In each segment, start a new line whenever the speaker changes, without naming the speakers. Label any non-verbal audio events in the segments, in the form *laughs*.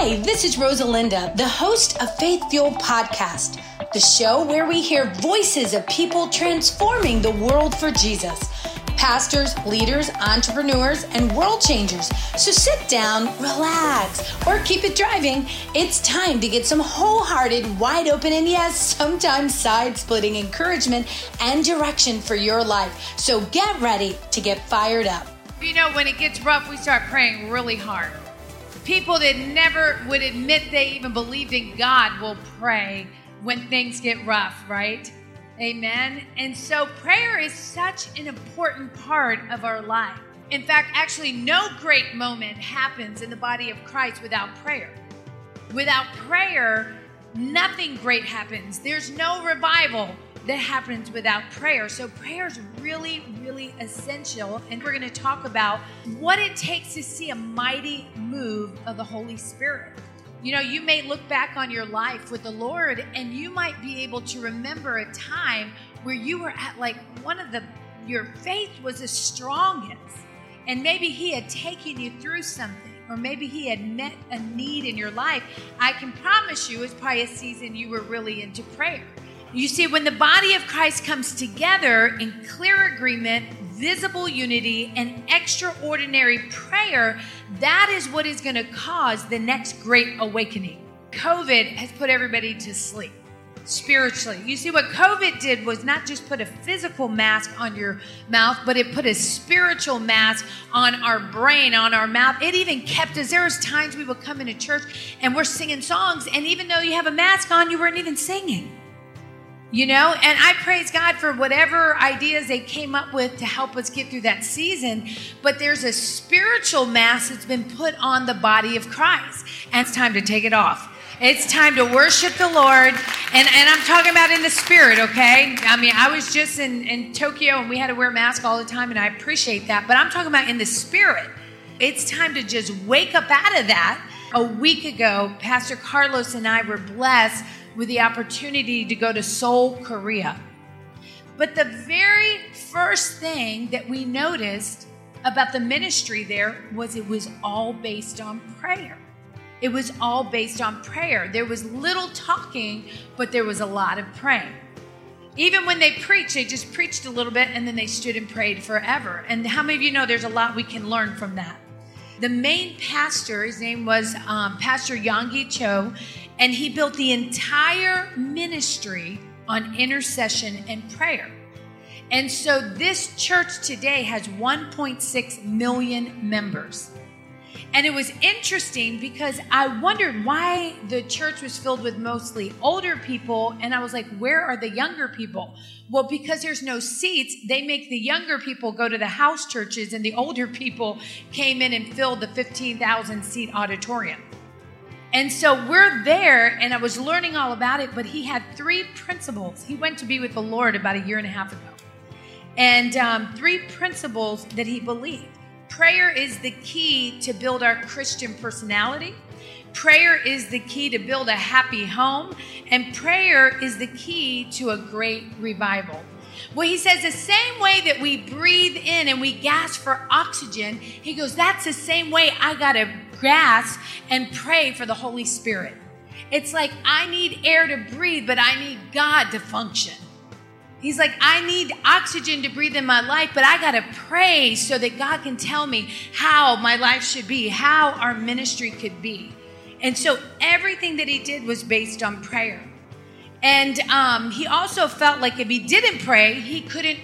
Hi, this is Rosalinda, the host of Faith Fuel Podcast, the show where we hear voices of people transforming the world for Jesus. Pastors, leaders, entrepreneurs, and world changers. So sit down, relax, or keep it driving. It's time to get some wholehearted, wide open, and yes, sometimes side splitting encouragement and direction for your life. So get ready to get fired up.
You know, when it gets rough, we start praying really hard. People that never would admit they even believed in God will pray when things get rough, right? Amen. And so prayer is such an important part of our life. In fact, actually, no great moment happens in the body of Christ without prayer. Without prayer, nothing great happens. There's no revival that happens without prayer. So, prayer is really, really essential. And we're going to talk about what it takes to see a mighty move of the Holy Spirit. You know, you may look back on your life with the Lord and you might be able to remember a time where you were at like one of the, your faith was the strongest. And maybe He had taken you through something, or maybe He had met a need in your life. I can promise you, it's probably a season you were really into prayer. You see, when the body of Christ comes together in clear agreement, visible unity, and extraordinary prayer, that is what is going to cause the next great awakening. COVID has put everybody to sleep spiritually. You see, what COVID did was not just put a physical mask on your mouth, but it put a spiritual mask on our brain, on our mouth. It even kept us. There was times we would come into church and we're singing songs, and even though you have a mask on, you weren't even singing. You know, and I praise God for whatever ideas they came up with to help us get through that season. But there's a spiritual mask that's been put on the body of Christ, and it's time to take it off. It's time to worship the Lord. And, and I'm talking about in the spirit, okay? I mean, I was just in, in Tokyo and we had to wear masks all the time, and I appreciate that. But I'm talking about in the spirit. It's time to just wake up out of that. A week ago, Pastor Carlos and I were blessed with the opportunity to go to Seoul, Korea. But the very first thing that we noticed about the ministry there was it was all based on prayer. It was all based on prayer. There was little talking, but there was a lot of praying. Even when they preached, they just preached a little bit and then they stood and prayed forever. And how many of you know there's a lot we can learn from that? The main pastor, his name was um, Pastor Yonggi Cho, and he built the entire ministry on intercession and prayer. And so this church today has 1.6 million members. And it was interesting because I wondered why the church was filled with mostly older people. And I was like, where are the younger people? Well, because there's no seats, they make the younger people go to the house churches, and the older people came in and filled the 15,000 seat auditorium. And so we're there, and I was learning all about it, but he had three principles. He went to be with the Lord about a year and a half ago. And um, three principles that he believed. Prayer is the key to build our Christian personality. Prayer is the key to build a happy home. And prayer is the key to a great revival. Well, he says the same way that we breathe in and we gasp for oxygen, he goes, that's the same way I got to gasp and pray for the Holy Spirit. It's like I need air to breathe, but I need God to function. He's like, I need oxygen to breathe in my life, but I got to pray so that God can tell me how my life should be, how our ministry could be. And so everything that he did was based on prayer. And um, he also felt like if he didn't pray, he couldn't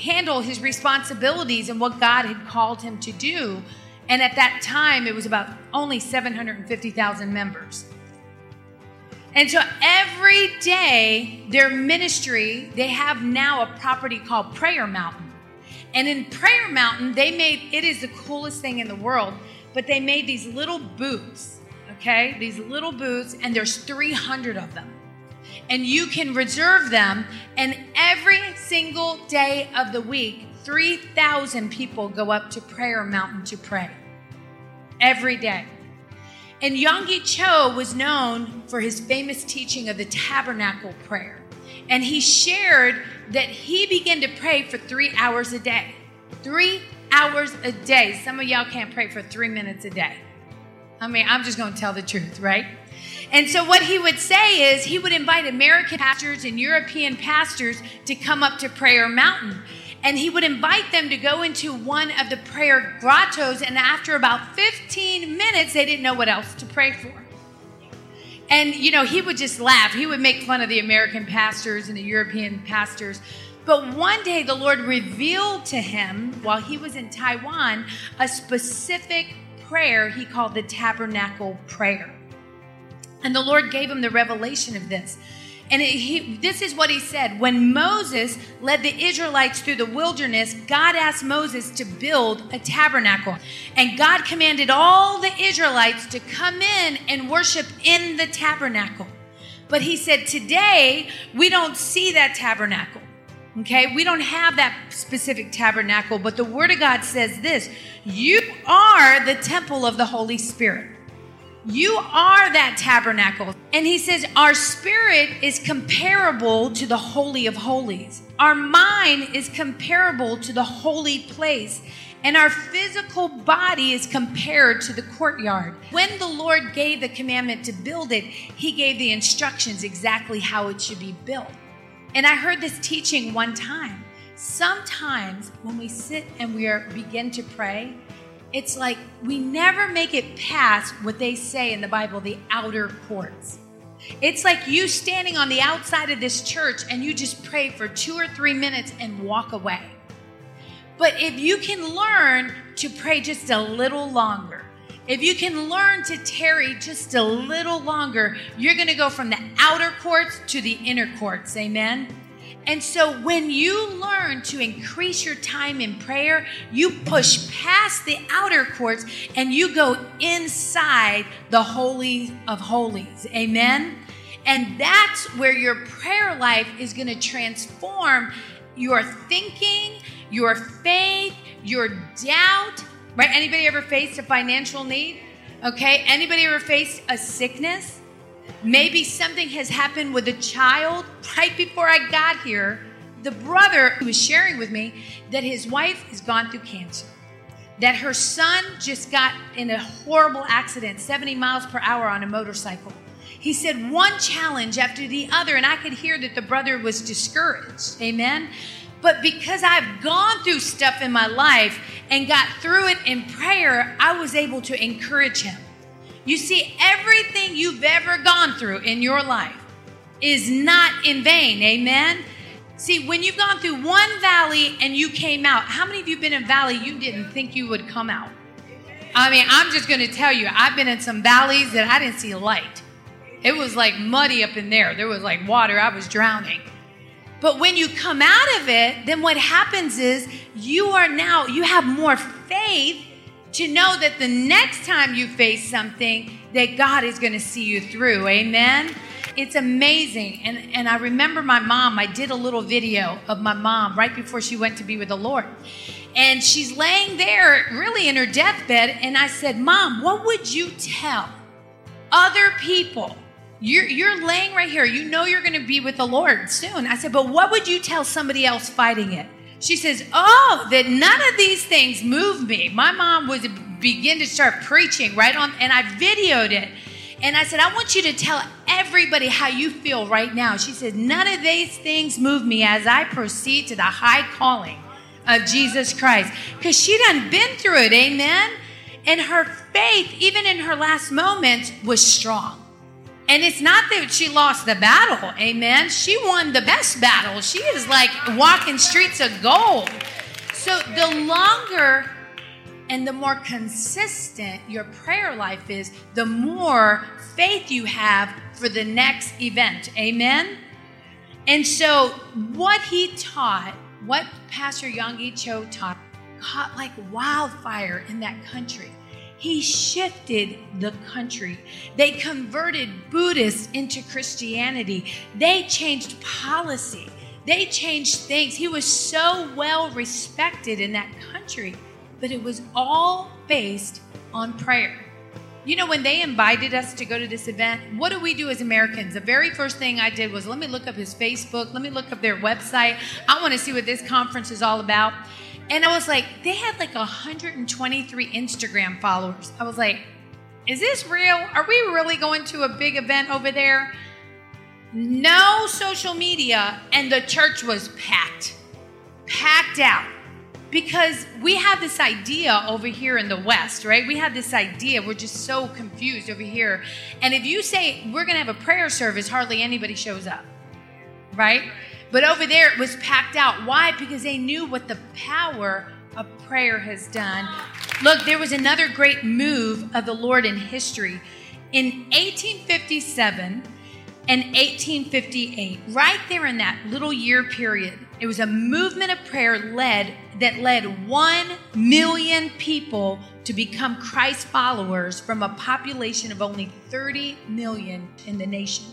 handle his responsibilities and what God had called him to do. And at that time, it was about only 750,000 members. And so every day, their ministry, they have now a property called Prayer Mountain. And in Prayer Mountain, they made it is the coolest thing in the world, but they made these little booths, okay? These little booths, and there's 300 of them. And you can reserve them, and every single day of the week, 3,000 people go up to Prayer Mountain to pray. Every day. And Yonggi Cho was known for his famous teaching of the tabernacle prayer. And he shared that he began to pray for three hours a day. Three hours a day. Some of y'all can't pray for three minutes a day. I mean, I'm just going to tell the truth, right? And so, what he would say is he would invite American pastors and European pastors to come up to Prayer Mountain. And he would invite them to go into one of the prayer grottos. And after about 15 minutes, they didn't know what else to pray for. And, you know, he would just laugh. He would make fun of the American pastors and the European pastors. But one day the Lord revealed to him while he was in Taiwan a specific prayer he called the tabernacle prayer. And the Lord gave him the revelation of this. And it, he, this is what he said When Moses led the Israelites through the wilderness, God asked Moses to build a tabernacle. And God commanded all the Israelites to come in and worship in the tabernacle. But he said, Today, we don't see that tabernacle. Okay, we don't have that specific tabernacle, but the Word of God says this You are the temple of the Holy Spirit. You are that tabernacle. And he says, Our spirit is comparable to the Holy of Holies. Our mind is comparable to the holy place. And our physical body is compared to the courtyard. When the Lord gave the commandment to build it, he gave the instructions exactly how it should be built. And I heard this teaching one time. Sometimes when we sit and we are, begin to pray, it's like we never make it past what they say in the Bible, the outer courts. It's like you standing on the outside of this church and you just pray for two or three minutes and walk away. But if you can learn to pray just a little longer, if you can learn to tarry just a little longer, you're going to go from the outer courts to the inner courts. Amen. And so when you learn to increase your time in prayer, you push past the outer courts and you go inside the Holy of Holies. Amen. And that's where your prayer life is going to transform your thinking, your faith, your doubt. Right? Anybody ever faced a financial need? Okay. Anybody ever faced a sickness? Maybe something has happened with a child right before I got here. The brother was sharing with me that his wife has gone through cancer, that her son just got in a horrible accident, 70 miles per hour on a motorcycle. He said one challenge after the other, and I could hear that the brother was discouraged. Amen. But because I've gone through stuff in my life and got through it in prayer, I was able to encourage him. You see, everything you've ever gone through in your life is not in vain. Amen. See, when you've gone through one valley and you came out, how many of you been in valley you didn't think you would come out? I mean, I'm just going to tell you, I've been in some valleys that I didn't see light. It was like muddy up in there. There was like water. I was drowning. But when you come out of it, then what happens is you are now, you have more faith to know that the next time you face something, that God is going to see you through. Amen. It's amazing. And, and I remember my mom, I did a little video of my mom right before she went to be with the Lord. And she's laying there really in her deathbed. And I said, Mom, what would you tell other people? You're, you're laying right here. You know you're going to be with the Lord soon. I said, but what would you tell somebody else fighting it? She says, Oh, that none of these things move me. My mom would begin to start preaching right on, and I videoed it. And I said, I want you to tell everybody how you feel right now. She said, None of these things move me as I proceed to the high calling of Jesus Christ. Because she done been through it, amen? And her faith, even in her last moments, was strong. And it's not that she lost the battle, amen. She won the best battle. She is like walking streets of gold. So the longer and the more consistent your prayer life is, the more faith you have for the next event, amen. And so what he taught, what Pastor Yonggi Cho taught, caught like wildfire in that country. He shifted the country. They converted Buddhists into Christianity. They changed policy. They changed things. He was so well respected in that country, but it was all based on prayer. You know, when they invited us to go to this event, what do we do as Americans? The very first thing I did was let me look up his Facebook, let me look up their website. I want to see what this conference is all about. And I was like, they had like 123 Instagram followers. I was like, Is this real? Are we really going to a big event over there? No social media, and the church was packed, packed out. Because we have this idea over here in the West, right? We have this idea. We're just so confused over here. And if you say we're going to have a prayer service, hardly anybody shows up, right? But over there, it was packed out. Why? Because they knew what the power of prayer has done. Look, there was another great move of the Lord in history. In 1857 and 1858, right there in that little year period, it was a movement of prayer led that led 1 million people to become Christ followers from a population of only 30 million in the nation.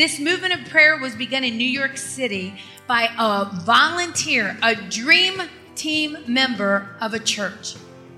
This movement of prayer was begun in New York City by a volunteer, a dream team member of a church.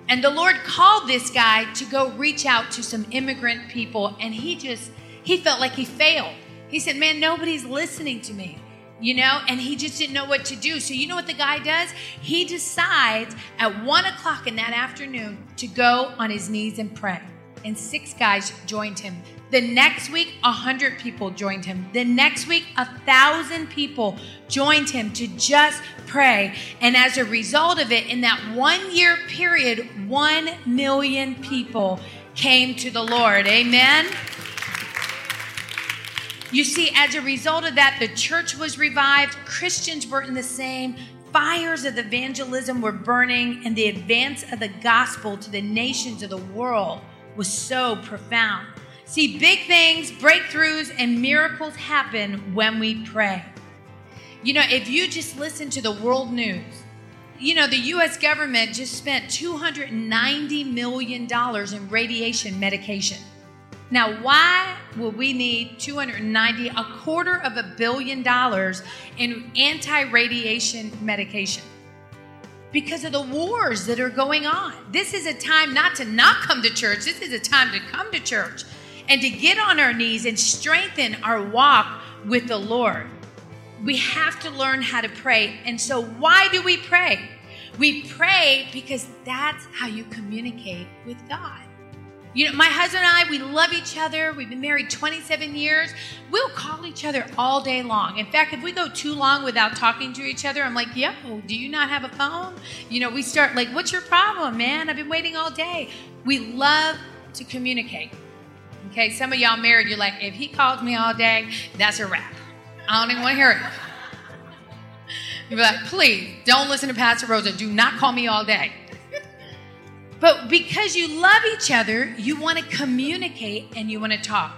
And the Lord called this guy to go reach out to some immigrant people, and he just, he felt like he failed. He said, Man, nobody's listening to me you know, and he just didn't know what to do. So, you know what the guy does? He decides at one o'clock in that afternoon to go on his knees and pray. And six guys joined him. The next week, a hundred people joined him. The next week, a thousand people joined him to just pray. And as a result of it, in that one year period, one million people came to the Lord. Amen. You see, as a result of that, the church was revived, Christians were in the same, fires of evangelism were burning, and the advance of the gospel to the nations of the world was so profound. See, big things, breakthroughs, and miracles happen when we pray. You know, if you just listen to the world news, you know, the US government just spent $290 million in radiation medication. Now, why would we need 290, a quarter of a billion dollars in anti radiation medication? Because of the wars that are going on. This is a time not to not come to church, this is a time to come to church and to get on our knees and strengthen our walk with the Lord. We have to learn how to pray. And so, why do we pray? We pray because that's how you communicate with God. You know, my husband and I, we love each other. We've been married 27 years. We'll call each other all day long. In fact, if we go too long without talking to each other, I'm like, yo, do you not have a phone? You know, we start like, what's your problem, man? I've been waiting all day. We love to communicate. Okay, some of y'all married, you're like, if he calls me all day, that's a wrap. I don't even want to hear it. You're like, please don't listen to Pastor Rosa. Do not call me all day. *laughs* But because you love each other, you want to communicate and you want to talk.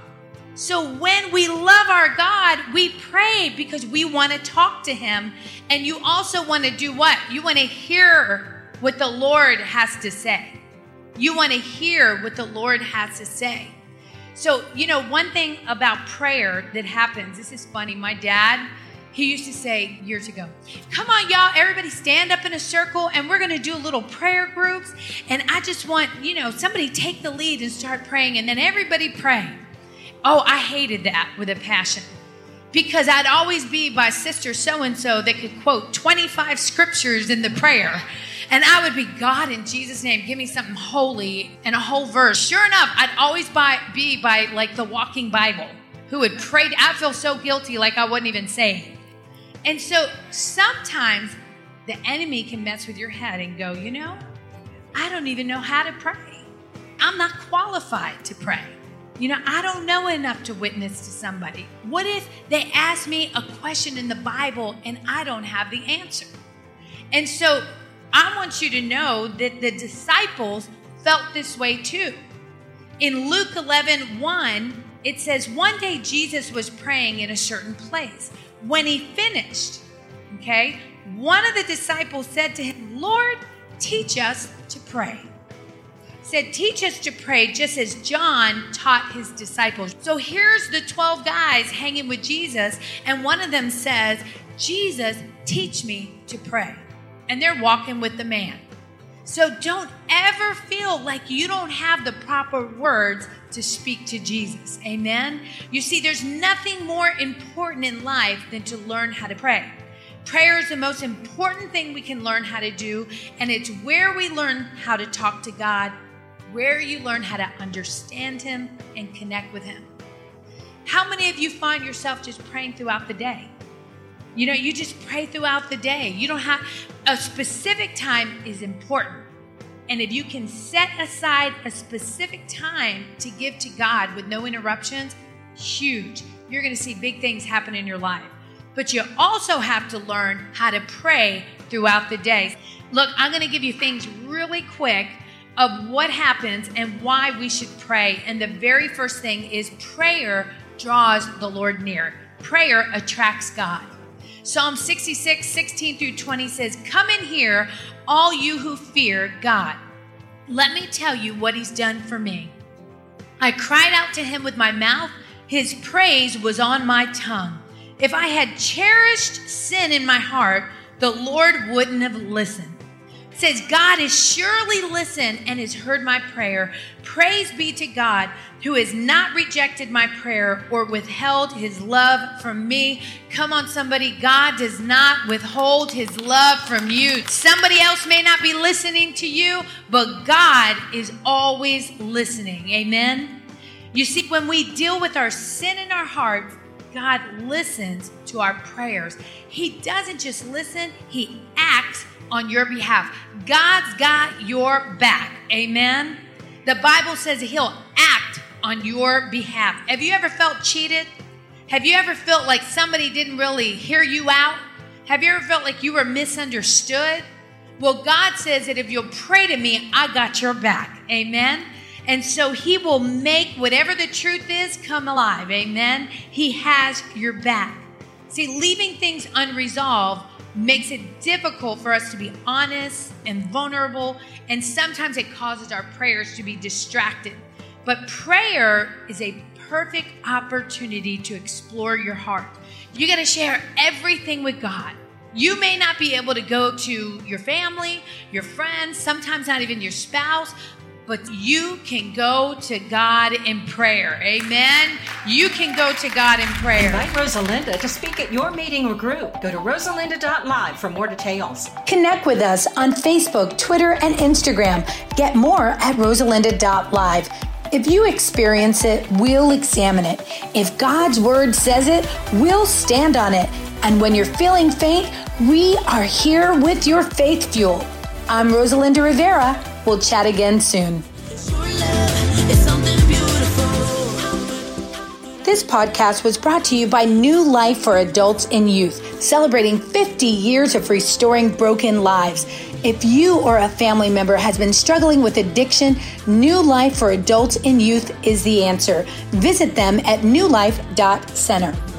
So when we love our God, we pray because we want to talk to Him. And you also want to do what? You want to hear what the Lord has to say. You want to hear what the Lord has to say. So, you know, one thing about prayer that happens, this is funny. My dad, he used to say years ago, Come on, y'all, everybody stand up in a circle and we're going to do little prayer groups. And I just want, you know, somebody take the lead and start praying and then everybody pray. Oh, I hated that with a passion because I'd always be by sister so and so that could quote 25 scriptures in the prayer. And I would be, God, in Jesus' name, give me something holy and a whole verse. Sure enough, I'd always by, be by like the walking Bible who would pray. I feel so guilty, like I wouldn't even saved. And so sometimes the enemy can mess with your head and go, you know, I don't even know how to pray. I'm not qualified to pray. You know, I don't know enough to witness to somebody. What if they ask me a question in the Bible and I don't have the answer? And so I want you to know that the disciples felt this way too. In Luke 11 1, it says, One day Jesus was praying in a certain place. When he finished, okay, one of the disciples said to him, Lord, teach us to pray. Said, teach us to pray just as John taught his disciples. So here's the 12 guys hanging with Jesus, and one of them says, Jesus, teach me to pray. And they're walking with the man. So don't ever feel like you don't have the proper words to speak to Jesus. Amen. You see, there's nothing more important in life than to learn how to pray. Prayer is the most important thing we can learn how to do, and it's where we learn how to talk to God where you learn how to understand Him and connect with Him. How many of you find yourself just praying throughout the day? You know, you just pray throughout the day. You don't have a specific time is important. And if you can set aside a specific time to give to God with no interruptions, huge. You're going to see big things happen in your life. But you also have to learn how to pray throughout the day. Look, I'm going to give you things really quick of what happens and why we should pray. And the very first thing is prayer draws the Lord near. Prayer attracts God. Psalm 66, 16 through 20 says, Come in here, all you who fear God. Let me tell you what he's done for me. I cried out to him with my mouth, his praise was on my tongue. If I had cherished sin in my heart, the Lord wouldn't have listened says, God has surely listened and has heard my prayer. Praise be to God who has not rejected my prayer or withheld his love from me. Come on, somebody. God does not withhold his love from you. Somebody else may not be listening to you, but God is always listening. Amen. You see, when we deal with our sin in our heart, God listens to our prayers. He doesn't just listen, He acts on your behalf. God's got your back. Amen. The Bible says he'll act on your behalf. Have you ever felt cheated? Have you ever felt like somebody didn't really hear you out? Have you ever felt like you were misunderstood? Well, God says that if you'll pray to me, I got your back. Amen. And so he will make whatever the truth is come alive. Amen. He has your back. See, leaving things unresolved makes it difficult for us to be honest and vulnerable, and sometimes it causes our prayers to be distracted. But prayer is a perfect opportunity to explore your heart. You got to share everything with God. You may not be able to go to your family, your friends, sometimes not even your spouse, but you can go to God in prayer. Amen. You can go to God in prayer.
Invite Rosalinda to speak at your meeting or group. Go to rosalinda.live for more details.
Connect with us on Facebook, Twitter, and Instagram. Get more at rosalinda.live. If you experience it, we'll examine it. If God's word says it, we'll stand on it. And when you're feeling faint, we are here with your faith fuel. I'm Rosalinda Rivera. We'll chat again soon. This podcast was brought to you by New Life for Adults and Youth, celebrating 50 years of restoring broken lives. If you or a family member has been struggling with addiction, New Life for Adults and Youth is the answer. Visit them at newlife.center.